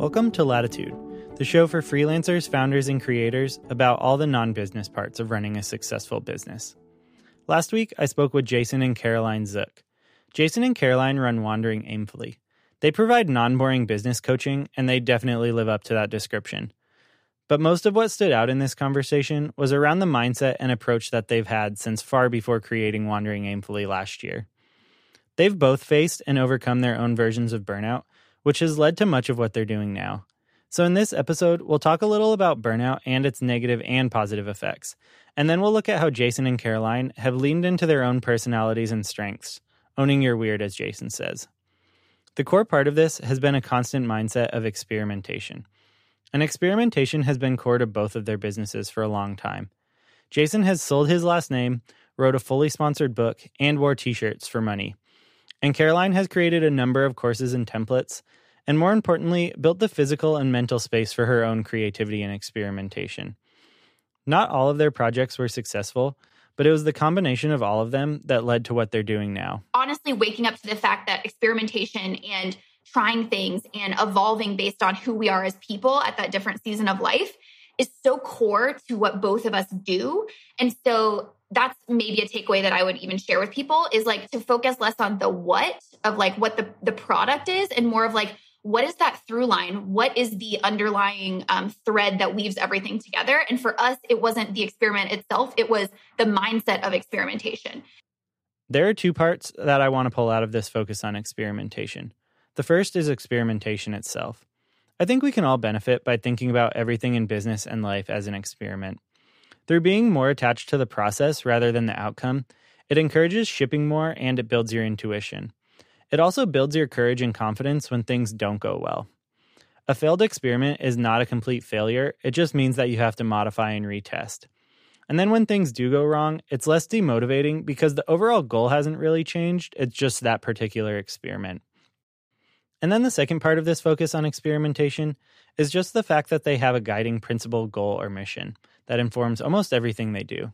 Welcome to Latitude, the show for freelancers, founders, and creators about all the non business parts of running a successful business. Last week, I spoke with Jason and Caroline Zook. Jason and Caroline run Wandering Aimfully. They provide non boring business coaching, and they definitely live up to that description. But most of what stood out in this conversation was around the mindset and approach that they've had since far before creating Wandering Aimfully last year. They've both faced and overcome their own versions of burnout, which has led to much of what they're doing now. So, in this episode, we'll talk a little about burnout and its negative and positive effects. And then we'll look at how Jason and Caroline have leaned into their own personalities and strengths, owning your weird, as Jason says. The core part of this has been a constant mindset of experimentation. And experimentation has been core to both of their businesses for a long time. Jason has sold his last name, wrote a fully sponsored book, and wore t shirts for money. And Caroline has created a number of courses and templates, and more importantly, built the physical and mental space for her own creativity and experimentation. Not all of their projects were successful, but it was the combination of all of them that led to what they're doing now. Honestly, waking up to the fact that experimentation and trying things and evolving based on who we are as people at that different season of life is so core to what both of us do. And so that's maybe a takeaway that I would even share with people is like to focus less on the what of like what the, the product is and more of like, what is that through line? What is the underlying um, thread that weaves everything together? And for us, it wasn't the experiment itself, it was the mindset of experimentation. There are two parts that I want to pull out of this focus on experimentation. The first is experimentation itself. I think we can all benefit by thinking about everything in business and life as an experiment. Through being more attached to the process rather than the outcome, it encourages shipping more and it builds your intuition. It also builds your courage and confidence when things don't go well. A failed experiment is not a complete failure, it just means that you have to modify and retest. And then when things do go wrong, it's less demotivating because the overall goal hasn't really changed, it's just that particular experiment. And then the second part of this focus on experimentation is just the fact that they have a guiding principle, goal, or mission that informs almost everything they do.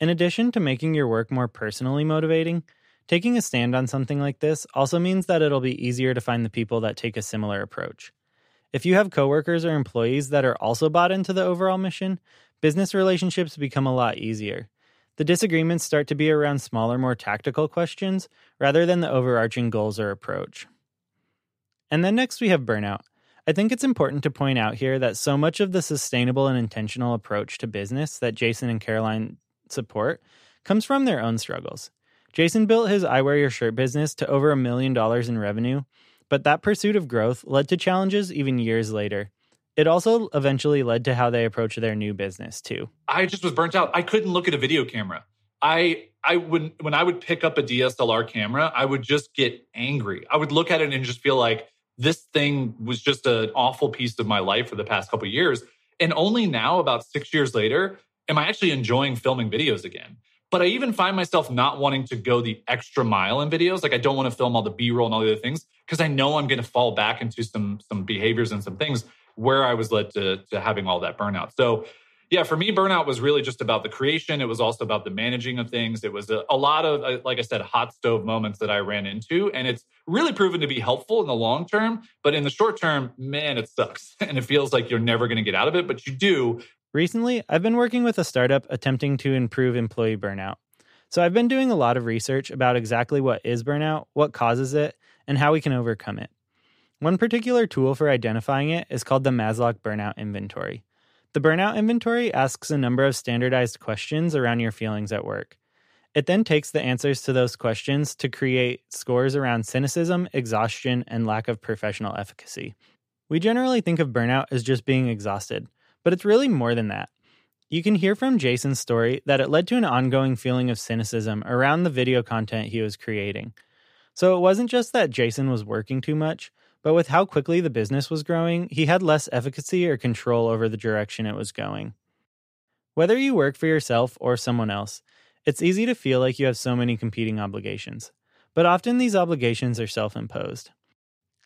In addition to making your work more personally motivating, taking a stand on something like this also means that it'll be easier to find the people that take a similar approach. If you have coworkers or employees that are also bought into the overall mission, business relationships become a lot easier. The disagreements start to be around smaller, more tactical questions rather than the overarching goals or approach. And then next we have burnout. I think it's important to point out here that so much of the sustainable and intentional approach to business that Jason and Caroline support comes from their own struggles. Jason built his I Wear Your Shirt business to over a million dollars in revenue, but that pursuit of growth led to challenges even years later. It also eventually led to how they approach their new business too. I just was burnt out. I couldn't look at a video camera. I I would when I would pick up a DSLR camera, I would just get angry. I would look at it and just feel like this thing was just an awful piece of my life for the past couple years. And only now, about six years later, am I actually enjoying filming videos again. But I even find myself not wanting to go the extra mile in videos. Like I don't want to film all the B-roll and all the other things because I know I'm going to fall back into some some behaviors and some things where I was led to, to having all that burnout. So yeah, for me, burnout was really just about the creation. It was also about the managing of things. It was a, a lot of, uh, like I said, hot stove moments that I ran into. And it's really proven to be helpful in the long term. But in the short term, man, it sucks. And it feels like you're never going to get out of it, but you do. Recently, I've been working with a startup attempting to improve employee burnout. So I've been doing a lot of research about exactly what is burnout, what causes it, and how we can overcome it. One particular tool for identifying it is called the Maslach Burnout Inventory. The burnout inventory asks a number of standardized questions around your feelings at work. It then takes the answers to those questions to create scores around cynicism, exhaustion, and lack of professional efficacy. We generally think of burnout as just being exhausted, but it's really more than that. You can hear from Jason's story that it led to an ongoing feeling of cynicism around the video content he was creating. So it wasn't just that Jason was working too much, but with how quickly the business was growing, he had less efficacy or control over the direction it was going. Whether you work for yourself or someone else, it's easy to feel like you have so many competing obligations, but often these obligations are self imposed.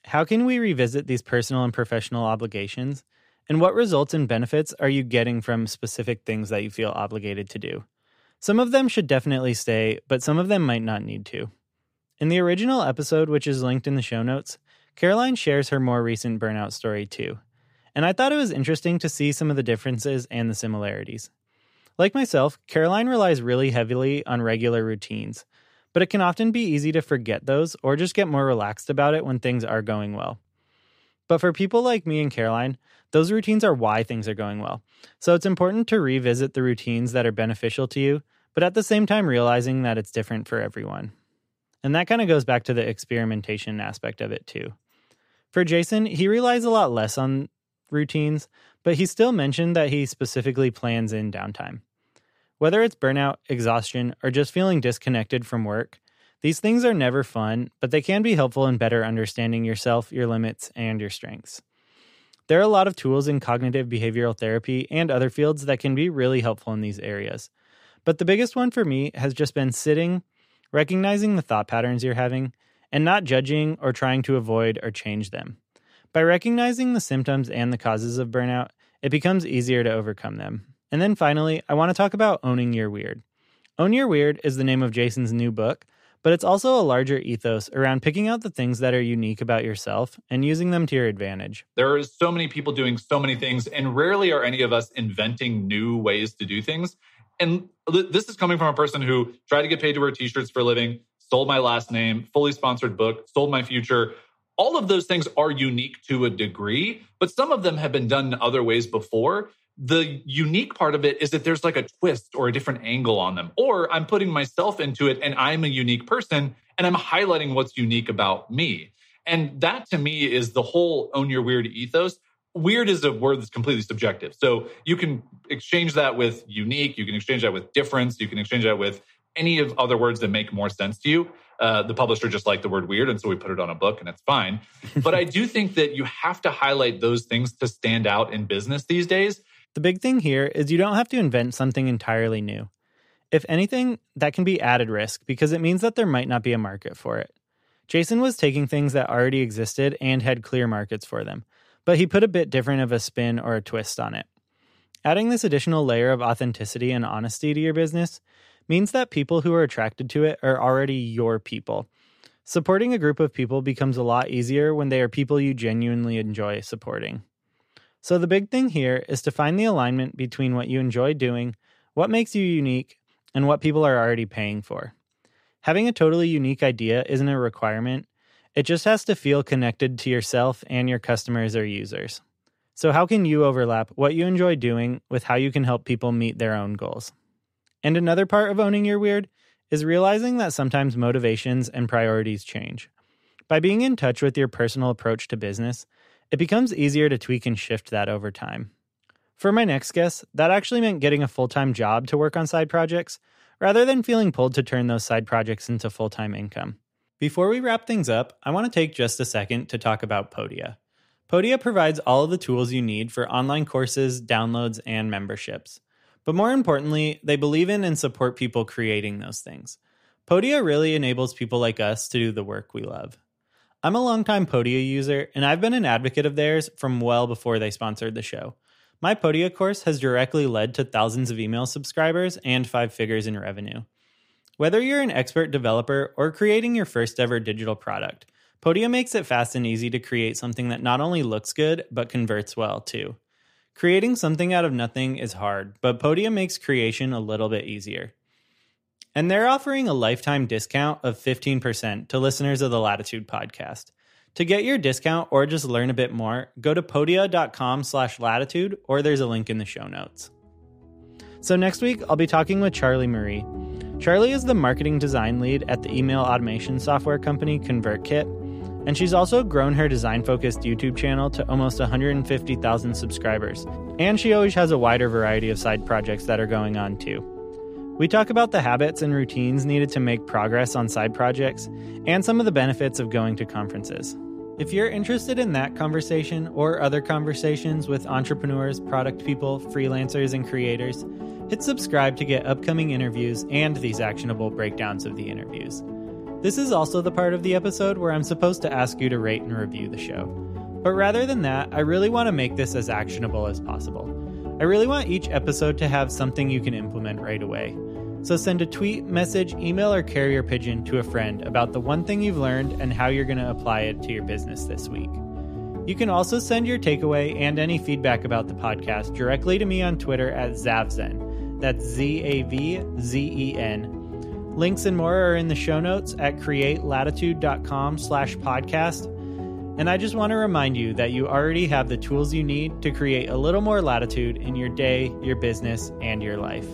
How can we revisit these personal and professional obligations? And what results and benefits are you getting from specific things that you feel obligated to do? Some of them should definitely stay, but some of them might not need to. In the original episode, which is linked in the show notes, Caroline shares her more recent burnout story too. And I thought it was interesting to see some of the differences and the similarities. Like myself, Caroline relies really heavily on regular routines, but it can often be easy to forget those or just get more relaxed about it when things are going well. But for people like me and Caroline, those routines are why things are going well. So it's important to revisit the routines that are beneficial to you, but at the same time realizing that it's different for everyone. And that kind of goes back to the experimentation aspect of it too. For Jason, he relies a lot less on routines, but he still mentioned that he specifically plans in downtime. Whether it's burnout, exhaustion, or just feeling disconnected from work, these things are never fun, but they can be helpful in better understanding yourself, your limits, and your strengths. There are a lot of tools in cognitive behavioral therapy and other fields that can be really helpful in these areas. But the biggest one for me has just been sitting, recognizing the thought patterns you're having, and not judging or trying to avoid or change them. By recognizing the symptoms and the causes of burnout, it becomes easier to overcome them. And then finally, I want to talk about owning your weird. Own Your Weird is the name of Jason's new book, but it's also a larger ethos around picking out the things that are unique about yourself and using them to your advantage. There are so many people doing so many things, and rarely are any of us inventing new ways to do things. And this is coming from a person who tried to get paid to wear t shirts for a living, sold my last name, fully sponsored book, sold my future all of those things are unique to a degree, but some of them have been done other ways before. The unique part of it is that there's like a twist or a different angle on them, or I'm putting myself into it and I'm a unique person and I'm highlighting what's unique about me. And that to me is the whole own your weird ethos. Weird is a word that's completely subjective. So you can exchange that with unique, you can exchange that with difference, you can exchange that with any of other words that make more sense to you. Uh, the publisher just liked the word weird, and so we put it on a book, and it's fine. but I do think that you have to highlight those things to stand out in business these days. The big thing here is you don't have to invent something entirely new. If anything, that can be added risk because it means that there might not be a market for it. Jason was taking things that already existed and had clear markets for them, but he put a bit different of a spin or a twist on it. Adding this additional layer of authenticity and honesty to your business means that people who are attracted to it are already your people. Supporting a group of people becomes a lot easier when they are people you genuinely enjoy supporting. So, the big thing here is to find the alignment between what you enjoy doing, what makes you unique, and what people are already paying for. Having a totally unique idea isn't a requirement, it just has to feel connected to yourself and your customers or users. So, how can you overlap what you enjoy doing with how you can help people meet their own goals? And another part of owning your weird is realizing that sometimes motivations and priorities change. By being in touch with your personal approach to business, it becomes easier to tweak and shift that over time. For my next guest, that actually meant getting a full time job to work on side projects, rather than feeling pulled to turn those side projects into full time income. Before we wrap things up, I want to take just a second to talk about Podia. Podia provides all of the tools you need for online courses, downloads, and memberships. But more importantly, they believe in and support people creating those things. Podia really enables people like us to do the work we love. I'm a longtime Podia user, and I've been an advocate of theirs from well before they sponsored the show. My Podia course has directly led to thousands of email subscribers and five figures in revenue. Whether you're an expert developer or creating your first ever digital product, Podia makes it fast and easy to create something that not only looks good, but converts well too. Creating something out of nothing is hard, but Podia makes creation a little bit easier. And they're offering a lifetime discount of 15% to listeners of the Latitude podcast. To get your discount or just learn a bit more, go to podia.com slash latitude or there's a link in the show notes. So next week, I'll be talking with Charlie Marie. Charlie is the marketing design lead at the email automation software company ConvertKit and she's also grown her design focused YouTube channel to almost 150,000 subscribers. And she always has a wider variety of side projects that are going on too. We talk about the habits and routines needed to make progress on side projects and some of the benefits of going to conferences. If you're interested in that conversation or other conversations with entrepreneurs, product people, freelancers, and creators, hit subscribe to get upcoming interviews and these actionable breakdowns of the interviews. This is also the part of the episode where I'm supposed to ask you to rate and review the show. But rather than that, I really want to make this as actionable as possible. I really want each episode to have something you can implement right away. So send a tweet, message, email, or carrier pigeon to a friend about the one thing you've learned and how you're going to apply it to your business this week. You can also send your takeaway and any feedback about the podcast directly to me on Twitter at Zavzen. That's Z A V Z E N. Links and more are in the show notes at createlatitude.com slash podcast. And I just want to remind you that you already have the tools you need to create a little more latitude in your day, your business, and your life.